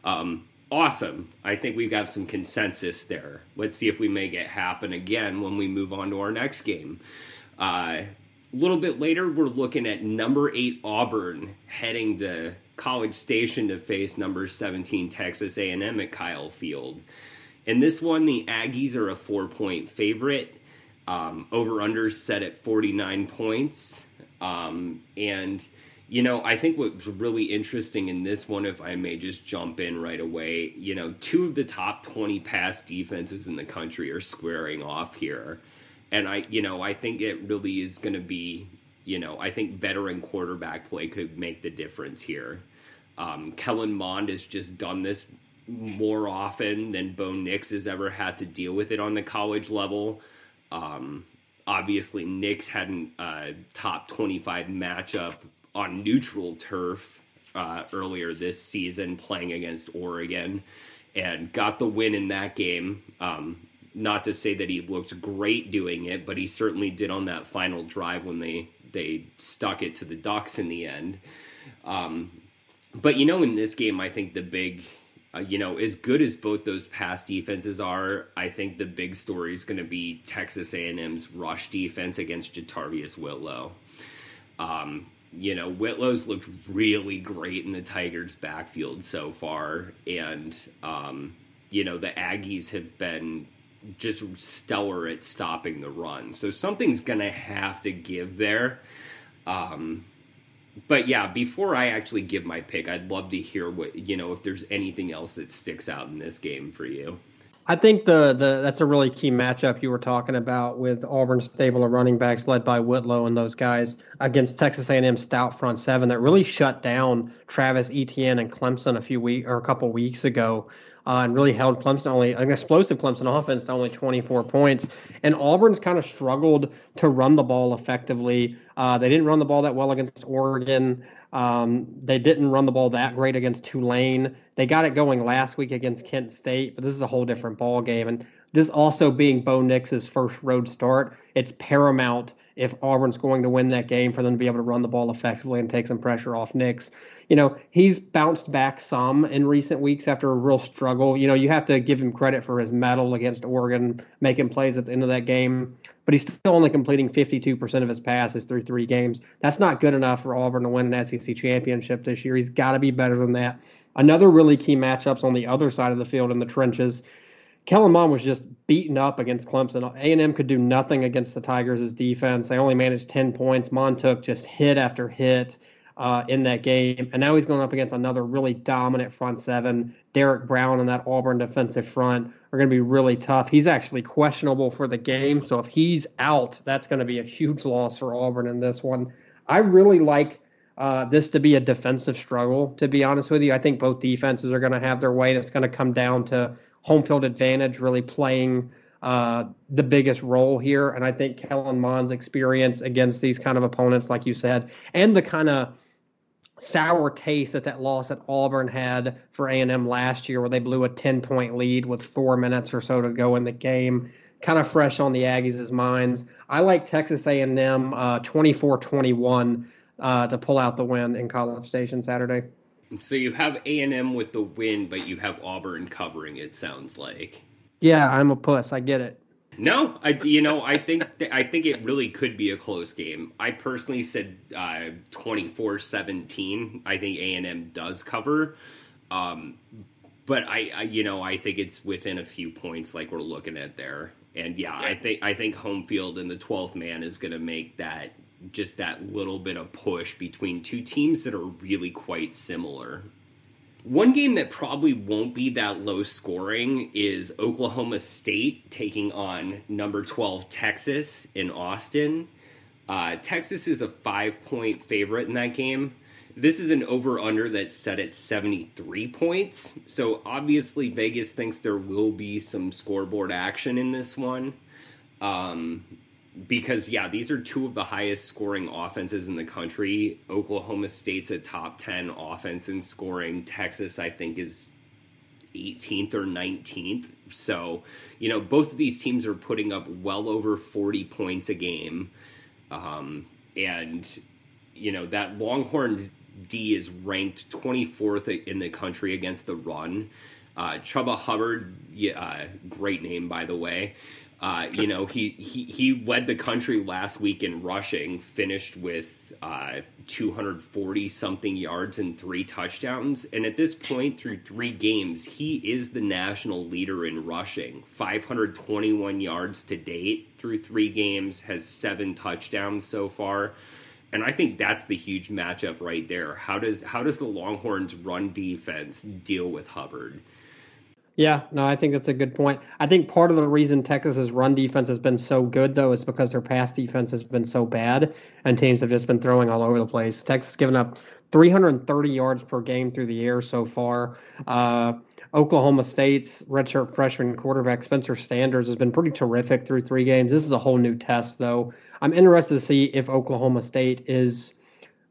Um, awesome. I think we've got some consensus there. Let's see if we make it happen again when we move on to our next game. Uh, a little bit later, we're looking at number eight Auburn heading to College Station to face number 17 Texas A&M at Kyle Field. In this one, the Aggies are a four-point favorite. Um, over under set at 49 points, um, and you know, I think what's really interesting in this one, if I may just jump in right away, you know, two of the top 20 pass defenses in the country are squaring off here. And I, you know, I think it really is going to be, you know, I think veteran quarterback play could make the difference here. Um, Kellen Mond has just done this more often than Bo Nix has ever had to deal with it on the college level. Um, obviously, Nix had a uh, top 25 matchup on neutral turf uh, earlier this season, playing against Oregon, and got the win in that game. Um, not to say that he looked great doing it, but he certainly did on that final drive when they they stuck it to the Ducks in the end. Um, but you know, in this game, I think the big, uh, you know, as good as both those pass defenses are, I think the big story is going to be Texas A&M's rush defense against JaTarvious Whitlow. Um, you know, Whitlow's looked really great in the Tigers' backfield so far, and um, you know the Aggies have been just stellar at stopping the run. So something's gonna have to give there. Um, but yeah, before I actually give my pick, I'd love to hear what you know if there's anything else that sticks out in this game for you. I think the the that's a really key matchup you were talking about with Auburn's stable of running backs led by Whitlow and those guys against Texas A&M stout front seven that really shut down Travis Etienne and Clemson a few week or a couple weeks ago. Uh, and really held Clemson only an explosive Clemson offense to only 24 points. And Auburn's kind of struggled to run the ball effectively. Uh, they didn't run the ball that well against Oregon. Um, they didn't run the ball that great against Tulane. They got it going last week against Kent State, but this is a whole different ball game. And this also being Bo Nix's first road start, it's paramount if Auburn's going to win that game for them to be able to run the ball effectively and take some pressure off Nix. You know, he's bounced back some in recent weeks after a real struggle. You know, you have to give him credit for his mettle against Oregon, making plays at the end of that game but he's still only completing 52% of his passes through three games. That's not good enough for Auburn to win an SEC championship this year. He's got to be better than that. Another really key matchups on the other side of the field in the trenches. Kellen Mond was just beaten up against Clemson. A&M could do nothing against the Tigers' defense. They only managed 10 points. Mond took just hit after hit uh, in that game. And now he's going up against another really dominant front seven. Derek Brown and that Auburn defensive front are going to be really tough. He's actually questionable for the game. So if he's out, that's going to be a huge loss for Auburn in this one. I really like uh, this to be a defensive struggle, to be honest with you. I think both defenses are going to have their way, and it's going to come down to home field advantage really playing uh, the biggest role here. And I think Kellen Mond's experience against these kind of opponents, like you said, and the kind of sour taste that that loss at Auburn had for A&M last year, where they blew a 10 point lead with four minutes or so to go in the game, kind of fresh on the Aggies' minds. I like Texas A&M uh, 24-21 uh, to pull out the win in College Station Saturday. So you have A&M with the win, but you have Auburn covering. It sounds like. Yeah, I'm a puss. I get it. No, I you know I think (laughs) I think it really could be a close game. I personally said uh, 24-17. I think A and M does cover, um, but I, I, you know I think it's within a few points like we're looking at there. And yeah, yeah. I think I think home field and the 12th man is going to make that just that little bit of push between two teams that are really quite similar. One game that probably won't be that low scoring is Oklahoma State taking on number 12 Texas in Austin. Uh, Texas is a five point favorite in that game. This is an over under that's set at 73 points. So obviously, Vegas thinks there will be some scoreboard action in this one. Um, because, yeah, these are two of the highest scoring offenses in the country. Oklahoma State's a top 10 offense in scoring. Texas, I think, is 18th or 19th. So, you know, both of these teams are putting up well over 40 points a game. Um, and, you know, that Longhorns D is ranked 24th in the country against the run. Uh, Chuba Hubbard, yeah, uh, great name by the way. Uh, you know, he, he he led the country last week in rushing, finished with uh, 240 something yards and three touchdowns. And at this point, through three games, he is the national leader in rushing. 521 yards to date through three games, has seven touchdowns so far and I think that's the huge matchup right there. How does how does the Longhorns run defense deal with Hubbard? Yeah, no, I think that's a good point. I think part of the reason Texas's run defense has been so good though is because their pass defense has been so bad and teams have just been throwing all over the place. Texas given up 330 yards per game through the air so far. Uh, Oklahoma State's redshirt freshman quarterback Spencer Sanders has been pretty terrific through three games. This is a whole new test though. I'm interested to see if Oklahoma State is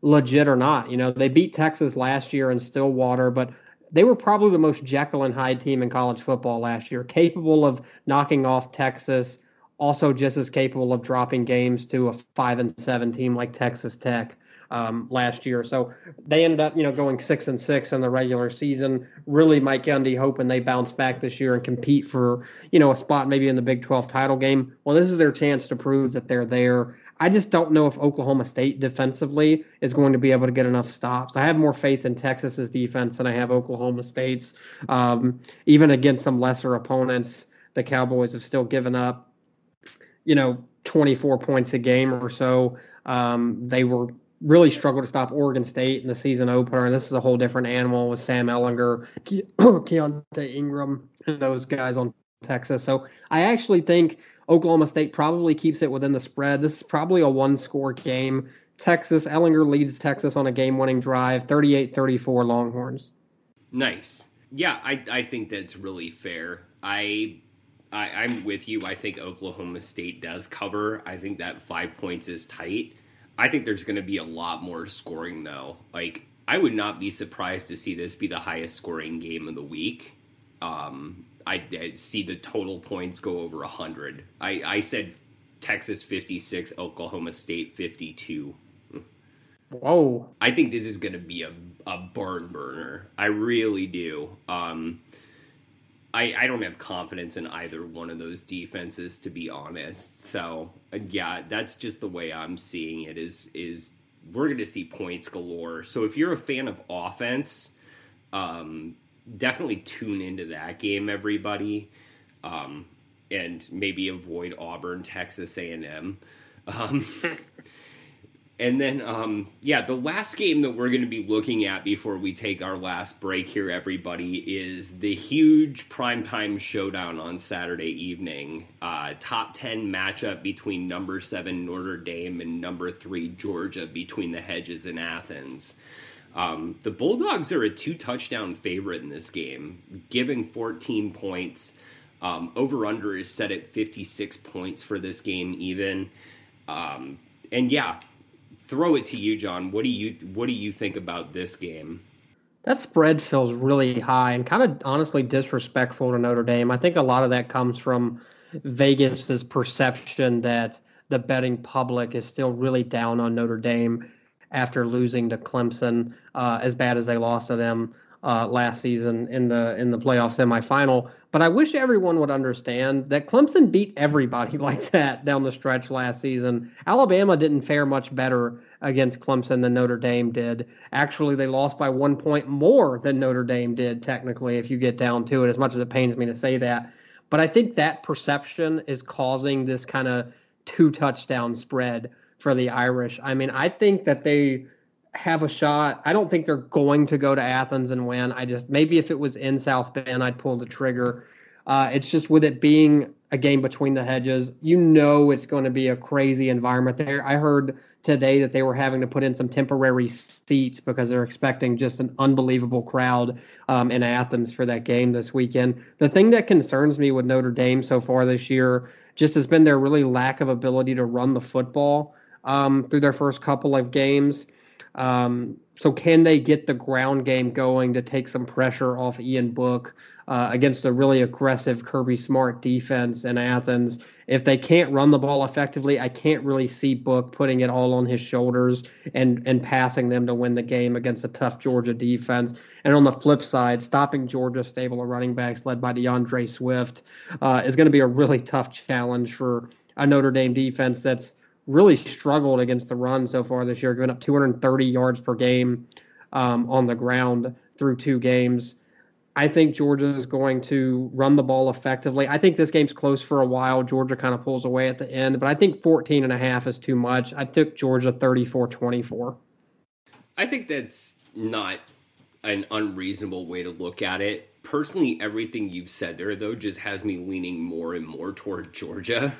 legit or not. You know, they beat Texas last year in Stillwater, but they were probably the most Jekyll and Hyde team in college football last year, capable of knocking off Texas, also just as capable of dropping games to a five and seven team like Texas Tech um, last year. So they ended up, you know, going six and six in the regular season. Really, Mike Gundy hoping they bounce back this year and compete for, you know, a spot maybe in the Big 12 title game. Well, this is their chance to prove that they're there. I just don't know if Oklahoma State defensively is going to be able to get enough stops. I have more faith in Texas's defense than I have Oklahoma State's. Um, even against some lesser opponents, the Cowboys have still given up, you know, 24 points a game or so. Um, they were really struggled to stop Oregon State in the season opener. And this is a whole different animal with Sam Ehlinger, Ke- (clears throat) Keaontay Ingram, and those guys on Texas. So I actually think Oklahoma State probably keeps it within the spread. This is probably a one score game. Texas, Ehlinger leads Texas on a game winning drive, 38 34 Longhorns. Nice. Yeah, I, I think that's really fair. I, I I'm with you. I think Oklahoma State does cover. I think that five points is tight. I think there's going to be a lot more scoring though. Like I would not be surprised to see this be the highest scoring game of the week. Um, I, I see the total points go over hundred. I, I said Texas 56, Oklahoma State 52. Whoa! I think this is going to be a a barn burner. I really do. Um, I, I don't have confidence in either one of those defenses to be honest. So yeah, that's just the way I'm seeing it. Is is we're going to see points galore. So if you're a fan of offense, um, definitely tune into that game, everybody, um, and maybe avoid Auburn, Texas A&M. Um, (laughs) And then, um, yeah, the last game that we're going to be looking at before we take our last break here, everybody, is the huge primetime showdown on Saturday evening. Uh, top 10 matchup between number 7 Notre Dame and number 3 Georgia between the Hedges and Athens. Um, the Bulldogs are a two touchdown favorite in this game, giving 14 points. Um, over under is set at 56 points for this game, even. Um, and yeah, throw it to you, John. What do you what do you think about this game? That spread feels really high and kind of honestly disrespectful to Notre Dame. I think a lot of that comes from Vegas's perception that the betting public is still really down on Notre Dame after losing to Clemson uh, as bad as they lost to them uh, last season in the in the playoff semifinal. But I wish everyone would understand that Clemson beat everybody (laughs) like that down the stretch last season. Alabama didn't fare much better against Clemson than Notre Dame did. Actually, they lost by one point more than Notre Dame did, technically, if you get down to it, as much as it pains me to say that. But I think that perception is causing this kind of two touchdown spread for the Irish. I mean, I think that they have a shot. I don't think they're going to go to Athens and win. I just maybe if it was in South Bend, I'd pull the trigger. Uh, it's just with it being a game between the hedges, you know it's going to be a crazy environment there. I heard today that they were having to put in some temporary seats because they're expecting just an unbelievable crowd um, in Athens for that game this weekend. The thing that concerns me with Notre Dame so far this year just has been their really lack of ability to run the football um, through their first couple of games. Um, so can they get the ground game going to take some pressure off Ian Book uh, against a really aggressive Kirby Smart defense in Athens? If they can't run the ball effectively, I can't really see Book putting it all on his shoulders and and passing them to win the game against a tough Georgia defense. And on the flip side, stopping Georgia's stable of running backs led by DeAndre Swift uh, is going to be a really tough challenge for a Notre Dame defense that's really struggled against the run so far this year, giving up 230 yards per game um, on the ground through two games. I think Georgia is going to run the ball effectively. I think this game's close for a while. Georgia kind of pulls away at the end, but I think 14 and a half is too much. I took Georgia 34-24. I think that's not an unreasonable way to look at it. Personally, everything you've said there though just has me leaning more and more toward Georgia.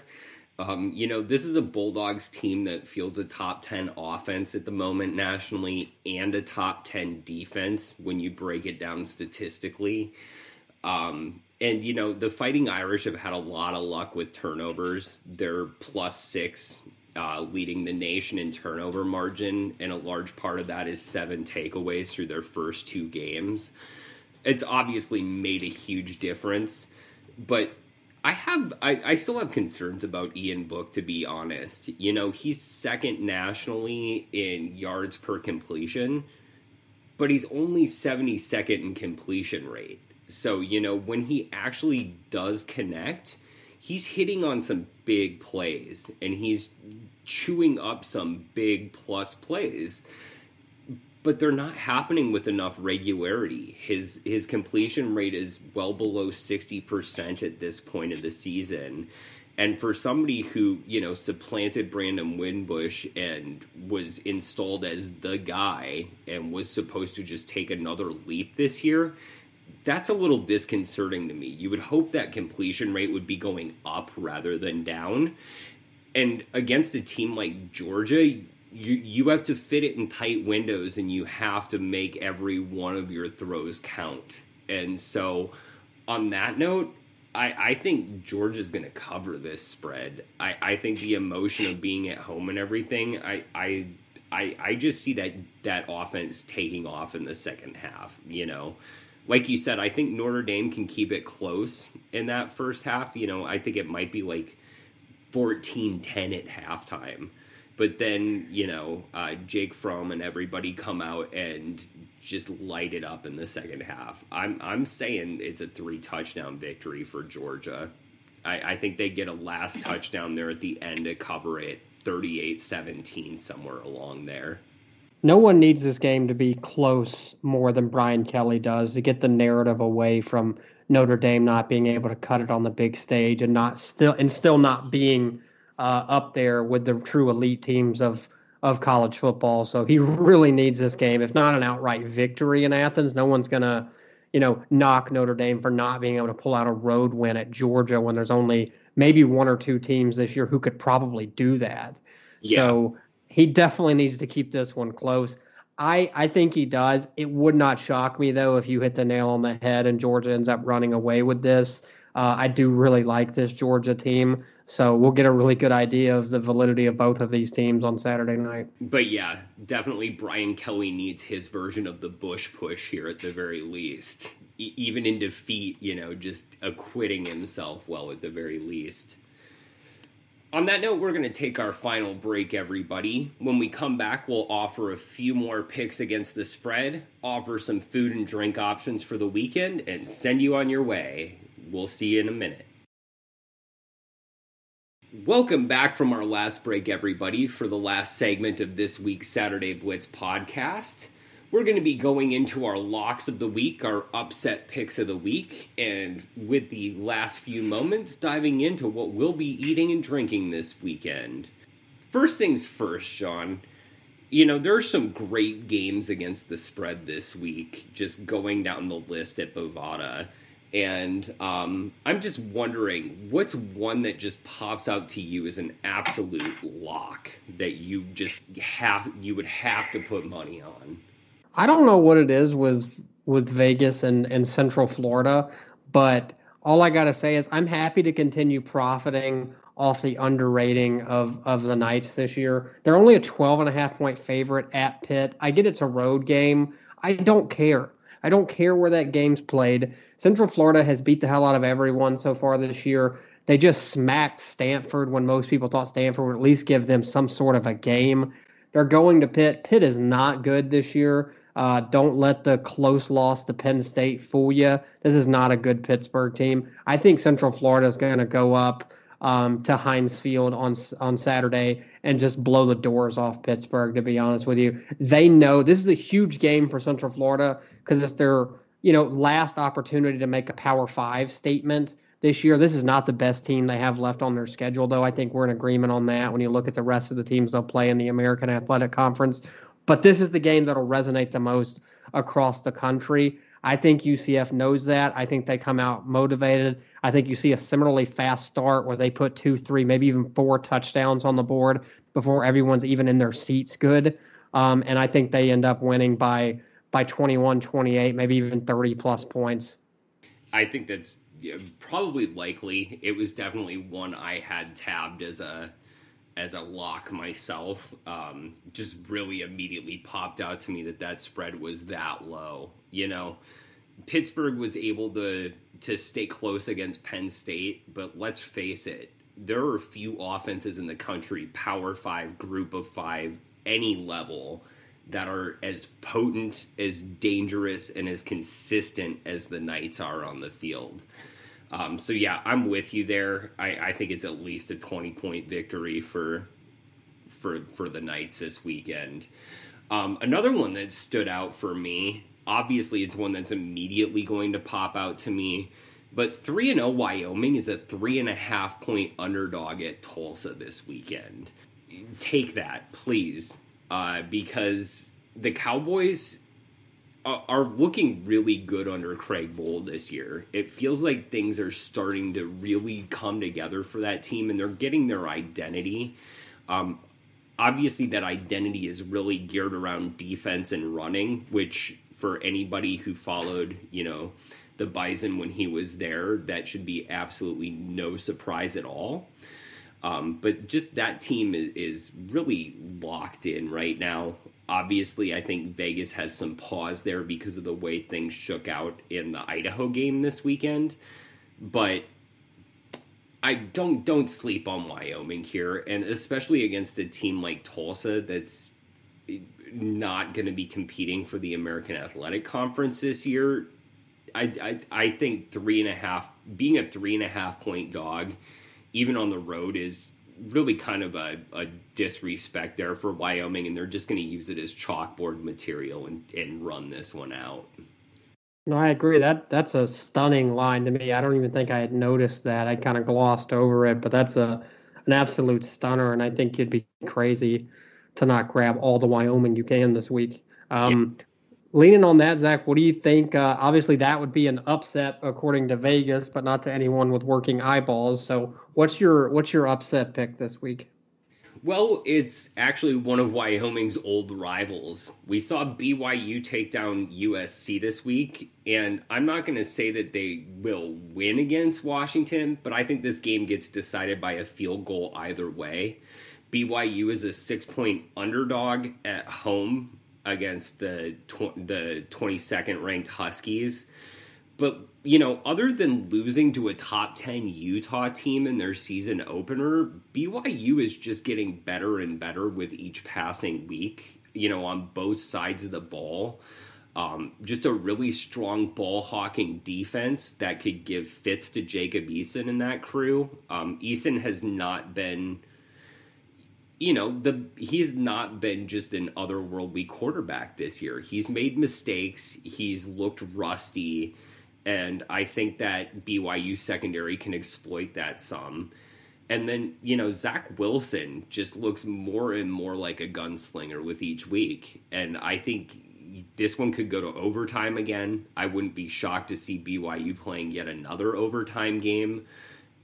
Um, you know, this is a Bulldogs team that fields a top 10 offense at the moment nationally and a top 10 defense when you break it down statistically. Um, and, you know, the Fighting Irish have had a lot of luck with turnovers. They're plus six, uh, leading the nation in turnover margin, and a large part of that is seven takeaways through their first two games. It's obviously made a huge difference, but I have I, I still have concerns about Ian Book to be honest. You know, he's second nationally in yards per completion, but he's only 72nd in completion rate. So, you know, when he actually does connect, he's hitting on some big plays and he's chewing up some big plus plays but they're not happening with enough regularity. His his completion rate is well below 60% at this point of the season. And for somebody who, you know, supplanted Brandon Wimbush and was installed as the guy and was supposed to just take another leap this year, that's a little disconcerting to me. You would hope that completion rate would be going up rather than down. And against a team like Georgia, you you have to fit it in tight windows and you have to make every one of your throws count. And so on that note, I, I think George is gonna cover this spread. I, I think the emotion of being at home and everything, I, I I I just see that that offense taking off in the second half, you know. Like you said, I think Notre Dame can keep it close in that first half. You know, I think it might be like 14-10 at halftime but then, you know, uh, Jake Fromm and everybody come out and just light it up in the second half. I'm I'm saying it's a three touchdown victory for Georgia. I, I think they get a last (coughs) touchdown there at the end to cover it 38 17, somewhere along there. No one needs this game to be close more than Brian Kelly does to get the narrative away from Notre Dame not being able to cut it on the big stage and not still and still not being uh, up there with the true elite teams of of college football. So he (laughs) really needs this game. If not an outright victory in Athens, no one's gonna, you know, knock Notre Dame for not being able to pull out a road win at Georgia when there's only maybe one or two teams this year who could probably do that. Yeah. So he definitely needs to keep this one close. I, I think he does. It would not shock me though if you hit the nail on the head and Georgia ends up running away with this. Uh, I do really like this Georgia team. So we'll get a really good idea of the validity of both of these teams on Saturday night. But yeah, definitely Brian Kelly needs his version of the Bush push here at the very least. E- even in defeat, you know, just acquitting himself well at the very least. On that note, we're going to take our final break, everybody. When we come back, we'll offer a few more picks against the spread, offer some food and drink options for the weekend, and send you on your way. We'll see you in a minute. Welcome back from our last break, everybody, for the last segment of this week's Saturday Blitz podcast. We're going to be going into our locks of the week, our upset picks of the week, and with the last few moments, diving into what we'll be eating and drinking this weekend. First things first, John. You know, there are some great games against the spread this week, just going down the list at Bovada. And um, I'm just wondering, what's one that just pops out to you as an absolute lock that you just have you would have to put money on? I don't know what it is with with Vegas and, and Central Florida, but all I gotta say is I'm happy to continue profiting off the underrating of of the Knights this year. They're only a 12 and a half point favorite at Pitt. I get it's a road game. I don't care. I don't care where that game's played. Central Florida has beat the hell out of everyone so far this year. They just smacked Stanford when most people thought Stanford would at least give them some sort of a game. They're going to Pitt. Pitt is not good this year. Uh, don't let the close loss to Penn State fool you. This is not a good Pittsburgh team. I think Central Florida is going to go up um, to Heinz Field on on Saturday and just blow the doors off Pittsburgh. To be honest with you, they know this is a huge game for Central Florida because it's their you know last opportunity to make a Power Five statement this year. This is not the best team they have left on their schedule, though. I think we're in agreement on that when you look at the rest of the teams they'll play in the American Athletic Conference. But this is the game that'll resonate the most across the country. I think UCF knows that. I think they come out motivated. I think you see a similarly fast start where they put two, three, maybe even four touchdowns on the board before everyone's even in their seats good. Um, and I think they end up winning by by 21, 28, maybe even 30 plus points. I think that's probably likely. It was definitely one I had tabbed as a as a lock myself. Um, just really immediately popped out to me that that spread was that low. You know, Pittsburgh was able to to stay close against Penn State, but let's face it, there are few offenses in the country, Power Five, Group of Five, any level, that are as potent, as dangerous, and as consistent as the Knights are on the field. Um, so yeah, I'm with you there. I, I think it's at least a 20 point victory for for for the Knights this weekend. Um, another one that stood out for me obviously it's one that's immediately going to pop out to me. But 3 0 Wyoming is a three and a half point underdog at Tulsa this weekend. Take that, please, uh, because the Cowboys are, are looking really good under Craig Bohl this year. It feels like things are starting to really come together for that team, and they're getting their identity. Um, obviously, that identity is really geared around defense and running, which for anybody who followed, you know, the Bison when he was there, that should be absolutely no surprise at all. Um, but just that team is, is, really locked in right now. Obviously, I think Vegas has some pause there because of the way things shook out in the Idaho game this weekend. But I don't don't sleep on Wyoming here, and especially against a team like Tulsa that's not going to be competing for the American Athletic Conference this year. I, I, I think three and a half, being a three and a half point dog, even on the road, is really kind of a, a disrespect there for Wyoming, and they're just going to use it as chalkboard material and, and run this one out. No, I agree. That that's a stunning line to me. I don't even think I had noticed that. I kind of glossed over it, but that's a an absolute stunner, and I think you'd be crazy to not grab all the Wyoming you can this week. Um, yeah. Leaning on that, Zach, what do you think? Uh, obviously, that would be an upset according to Vegas, but not to anyone with working eyeballs. So, what's your what's your upset pick this week? Well, it's actually one of Wyoming's old rivals. We saw BYU take down USC this week, and I'm not going to say that they will win against Washington, but I think this game gets decided by a field goal either way. BYU is a six point underdog at home against the tw- the 22nd ranked Huskies. But, you know, other than losing to a top 10 Utah team in their season opener, BYU is just getting better and better with each passing week, you know, on both sides of the ball. Um, just a really strong ball hawking defense that could give fits to Jacob Eason and that crew. Um, Eason has not been you know, the he's not been just an otherworldly quarterback this year. He's made mistakes. He's looked rusty, and I think that BYU secondary can exploit that some. And then you know Zach Wilson just looks more and more like a gunslinger with each week, and I think this one could go to overtime again. I wouldn't be shocked to see BYU playing yet another overtime game.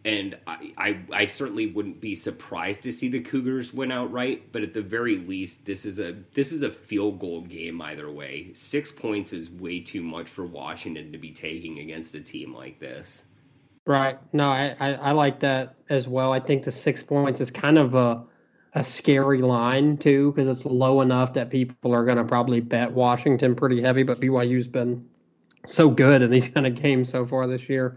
And I, I, I certainly wouldn't be surprised to see the Cougars win outright, but at the very least, this is a this is a field goal game either way. Six points is way too much for Washington to be taking against a team like this. Right. No, I, I, I like that as well. I think the six points is kind of a a scary line too because it's low enough that people are going to probably bet Washington pretty heavy. But BYU's been so good in these (laughs) kind of games so far this year.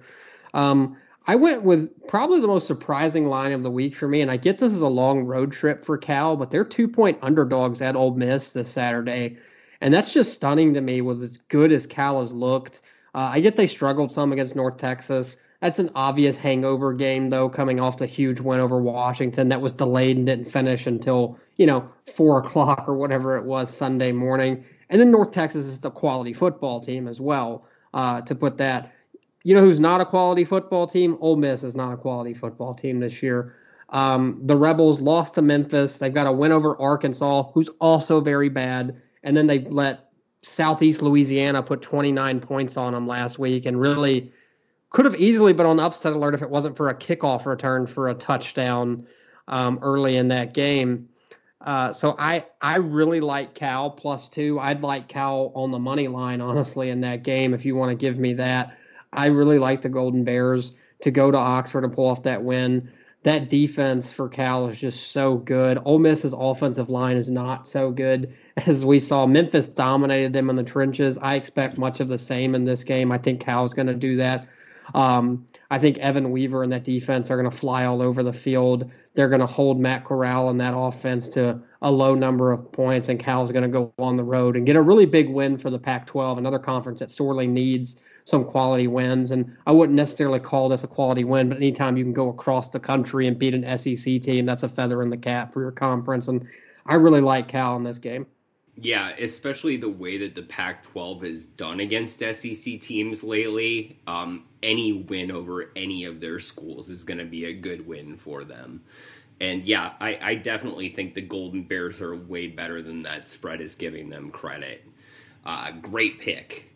Um, I went with probably the most surprising line of the week for me, and I get this is a long road trip for Cal, but they're two point underdogs at Ole Miss this Saturday, and that's just stunning to me. With as good as Cal has looked, uh, I get they struggled some against North Texas. That's an obvious hangover game, though, coming off the huge win over Washington that was delayed and didn't finish until you know four (laughs) o'clock or whatever it was Sunday morning. And then North Texas is a quality football team as well. Uh, to put that you know who's not a quality football team? Ole Miss is not a quality football team this year. Um, the Rebels lost to Memphis. They've got a win over Arkansas, who's also very bad. And then they let Southeast Louisiana put 29 points on them last week and really could have easily been on upset alert if it wasn't for a kickoff return for a touchdown um, early in that game. Uh, so I I really like Cal plus two. I'd like Cal on the money line honestly in that game if you want to give me that. I really like the Golden Bears to go to Oxford and pull off that win. That defense for Cal is just so good. Ole Miss's offensive line is not so good (laughs) as we saw. Memphis dominated them in the trenches. I expect much of the same in this game. I think Cal's going to do that. Um, I think Evan Weaver and that defense are going to fly all over the field. They're going to hold Matt Corral and that offense to a low number of points, and Cal's going to go on the road and get a really big win for the Pac 12, another conference that sorely needs some quality wins. And I wouldn't necessarily call this a quality win, but anytime you can go across the country and beat an SEC team, that's a feather in the cap for your conference. And I really like Cal in this game. Yeah, especially the way that the Pac 12 has done against SEC teams lately. Um, any win over any of their schools is going to be a good win for them. And yeah, I, I, definitely think the Golden Bears are way better than that spread is giving them credit. Uh, great pick.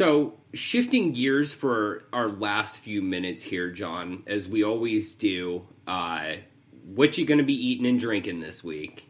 So, shifting gears for our last few minutes here, John, as we always do, uh, what you going to be eating and drinking this week?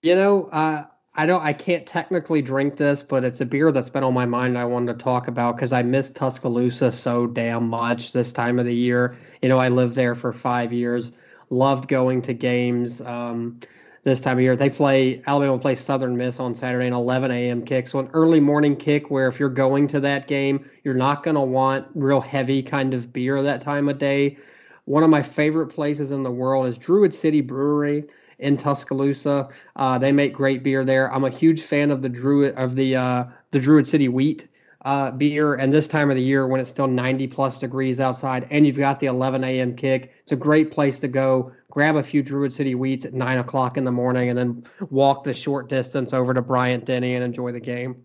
You know, uh, I don't, I can't technically drink this, but it's a beer that's been on my mind. I wanted to talk about because I miss Tuscaloosa so damn much this time of the year. You know, I lived there for five years, loved going to games. Um, this time of year. They play Alabama plays Southern Miss on Saturday, an 11 a.m. kick. So an early morning kick where if you're going to that game, you're not going to want real heavy kind of beer that time of day. One of my favorite places in the world is Druid City Brewery in Tuscaloosa. Uh, they make great beer there. I'm a huge fan of the Druid of the uh, the Druid City Wheat uh, beer. And this time of the year, when it's still 90 plus degrees outside, and you've got the 11 a.m. kick, it's a great place to go. Grab a few Druid City wheats at nine o'clock in the morning, and then walk the short distance over to Bryant Denny and enjoy the game.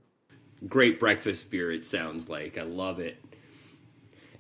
Great breakfast beer. It sounds like I love it.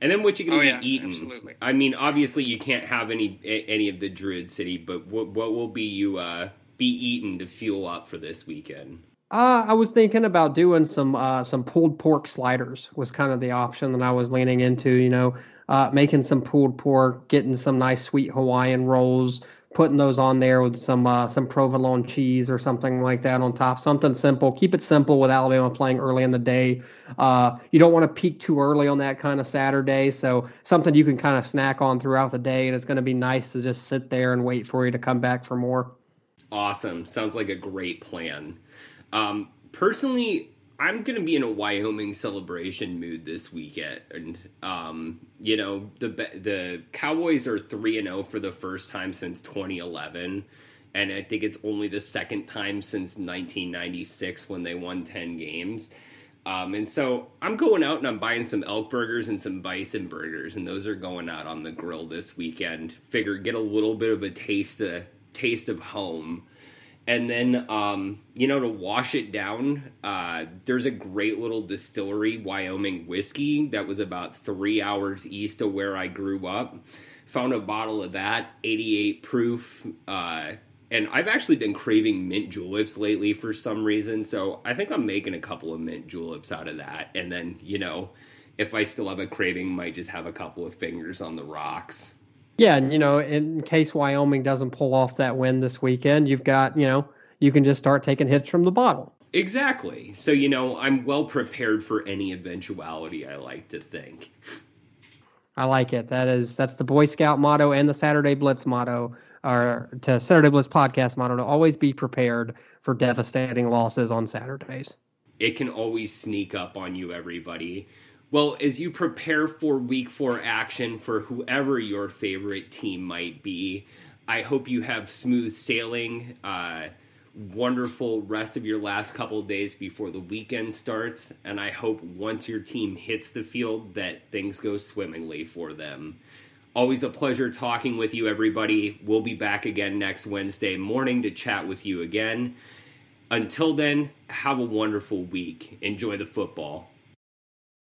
And then what you gonna oh, be yeah, eating? Absolutely. I mean, obviously you can't have any any of the Druid City, but what what will be you uh, be eating to fuel up for this weekend? Uh, I was thinking about doing some uh, some pulled pork sliders was kind of the option that I was leaning into. You know, uh, making some pulled pork, getting some nice sweet Hawaiian rolls, putting those on there with some uh, some provolone cheese or something like that on top. Something simple. Keep it simple with Alabama playing early in the day. Uh, you don't want to peak too early on that kind of Saturday, so something you can kind of snack on throughout the day, and it's going to be nice to just sit there and wait for you to come back for more. Awesome. Sounds like a great plan. Um, personally, I'm to be in a Wyoming celebration mood this weekend. And, um, you know, the the Cowboys are 3 and 0 for the first time since 2011. And I think it's only the second time since 1996 when they won 10 games. Um, and so I'm going out and I'm buying some elk burgers and some bison burgers, and those are going out on the grill this weekend. Figure get a little bit of a taste of taste of home and then um, you know to wash it down uh, there's a great little distillery wyoming whiskey that was about three hours east of where i grew up found a bottle of that 88 proof uh, and I've actually been craving mint juleps lately for some reason. So I think I'm making a couple of mint juleps out of that. And then, you know, if I still have a craving, might just have a couple of fingers on the rocks. Yeah, and you know, in case Wyoming doesn't pull off that win this weekend, you've got, you know, you can just start taking hits from the bottle. Exactly. So, you know, I'm well prepared for any eventuality, I like to think. I like it. That is that's the Boy Scout motto and the Saturday Blitz motto or to Saturday Blitz podcast motto to always be prepared for devastating losses on Saturdays. It can always sneak up on you, everybody. Well, as you prepare for week four action for whoever your favorite team might be, I hope you have smooth sailing. Uh, wonderful rest of your last couple days before the weekend starts. And I hope once your team hits the field that things go swimmingly for them. Always a pleasure talking with you, everybody. We'll be back again next Wednesday morning to chat with you again. Until then, have a wonderful week. Enjoy the football.